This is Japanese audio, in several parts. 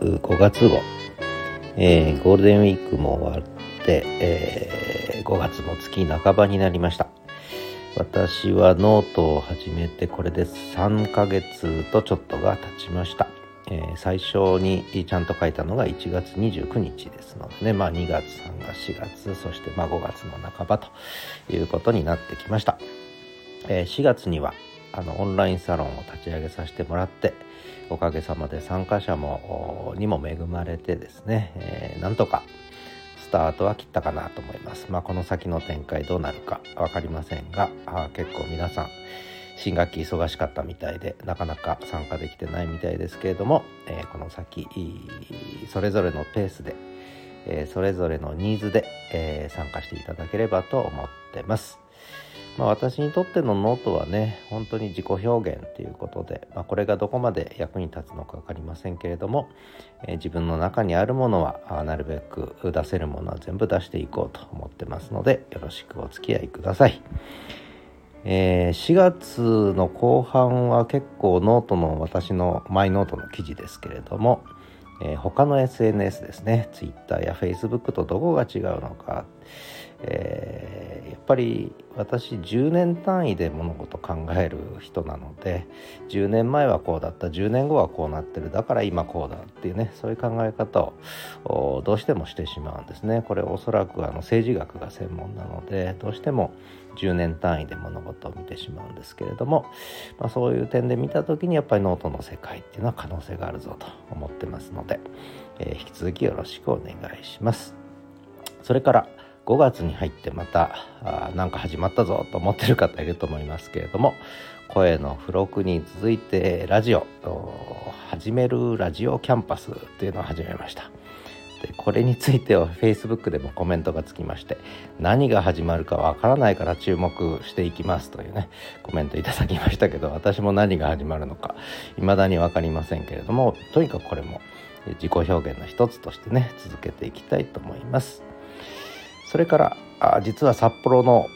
5月号、えー、ゴールデンウィークも終わって、えー、5月も月半ばになりました。私はノートを始めてこれで3ヶ月とちょっとが経ちました、えー、最初にちゃんと書いたのが1月29日ですのでね、まあ、2月3月4月そしてま5月の半ばということになってきました、え、4月にはあのオンラインサロンを立ち上げさせてもらっておかげさまで参加者もにも恵まれてですね、えー、なんとかスタートは切ったかなと思います。まあ、この先の展開どうなるか分かりませんがあ結構皆さん新学期忙しかったみたいでなかなか参加できてないみたいですけれども、えー、この先それぞれのペースで、えー、それぞれのニーズで、えー、参加していただければと思ってます。まあ、私にとってのノートはね本当に自己表現ということで、まあ、これがどこまで役に立つのか分かりませんけれども、えー、自分の中にあるものはなるべく出せるものは全部出していこうと思ってますのでよろしくお付き合いください。えー、4月の後半は結構ノートの私のマイノートの記事ですけれども、えー、他の SNS ですね Twitter や Facebook とどこが違うのか、えー、ぱり私10年単位で物事考える人なので10年前はこうだった10年後はこうなってるだから今こうだっていうねそういう考え方をどうしてもしてしまうんですねこれおそらくあの政治学が専門なのでどうしても10年単位で物事を見てしまうんですけれども、まあ、そういう点で見た時にやっぱりノートの世界っていうのは可能性があるぞと思ってますので、えー、引き続きよろしくお願いします。それから5月に入ってまた何か始まったぞと思ってる方いると思いますけれども声の付録に続いてラジオ始めるラジオキャンパスというのを始めました。でこれについては Facebook でもコメントがつきまして何が始まるかわからないから注目していきますというねコメントいただきましたけど私も何が始まるのか未だに分かりませんけれどもとにかくこれも自己表現の一つとしてね続けていきたいと思います。それからあ実は札幌の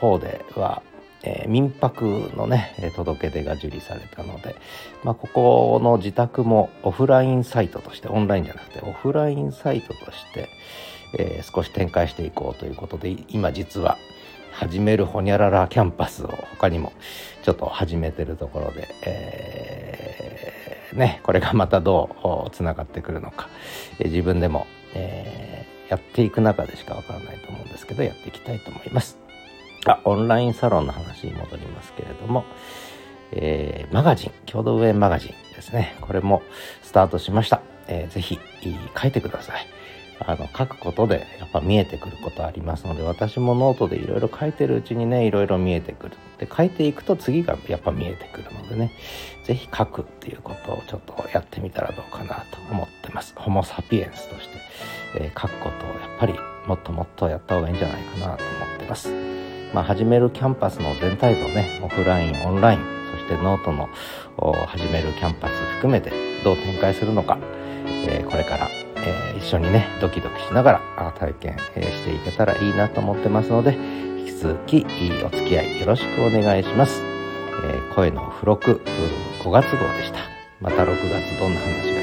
方では、えー、民泊のね届け出が受理されたので、まあ、ここの自宅もオフラインサイトとしてオンラインじゃなくてオフラインサイトとして、えー、少し展開していこうということで今実は始めるほにゃららキャンパスを他にもちょっと始めてるところで、えー、ね、これがまたどうつながってくるのか、え、自分でも、えやっていく中でしかわからないと思うんですけどやっていきたいと思います。あオンラインサロンの話に戻りますけれども、えー、マガジン共同運営マガジンですね。これもスタートしました、えー、ぜひ書いてください。あの書くことでやっぱ見えてくることありますので私もノートでいろいろ書いてるうちにねいろいろ見えてくる。で書いていくと次がやっぱ見えてくるのでね。是非書くっていうことをちょっとやってみたらどうかなと思ってます。ホモ・サピエンスとして、えー、書くことをやっぱりもっともっとやった方がいいんじゃないかなと思ってます。まあ始めるキャンパスの全体像ねオフラインオンラインそしてノートの始めるキャンパス含めてどう展開するのか、えー、これからえー、一緒にねドキドキしながら体験、えー、していけたらいいなと思ってますので引き続きお付き合いよろしくお願いします、えー、声の付録5月号でした。また6月どんな話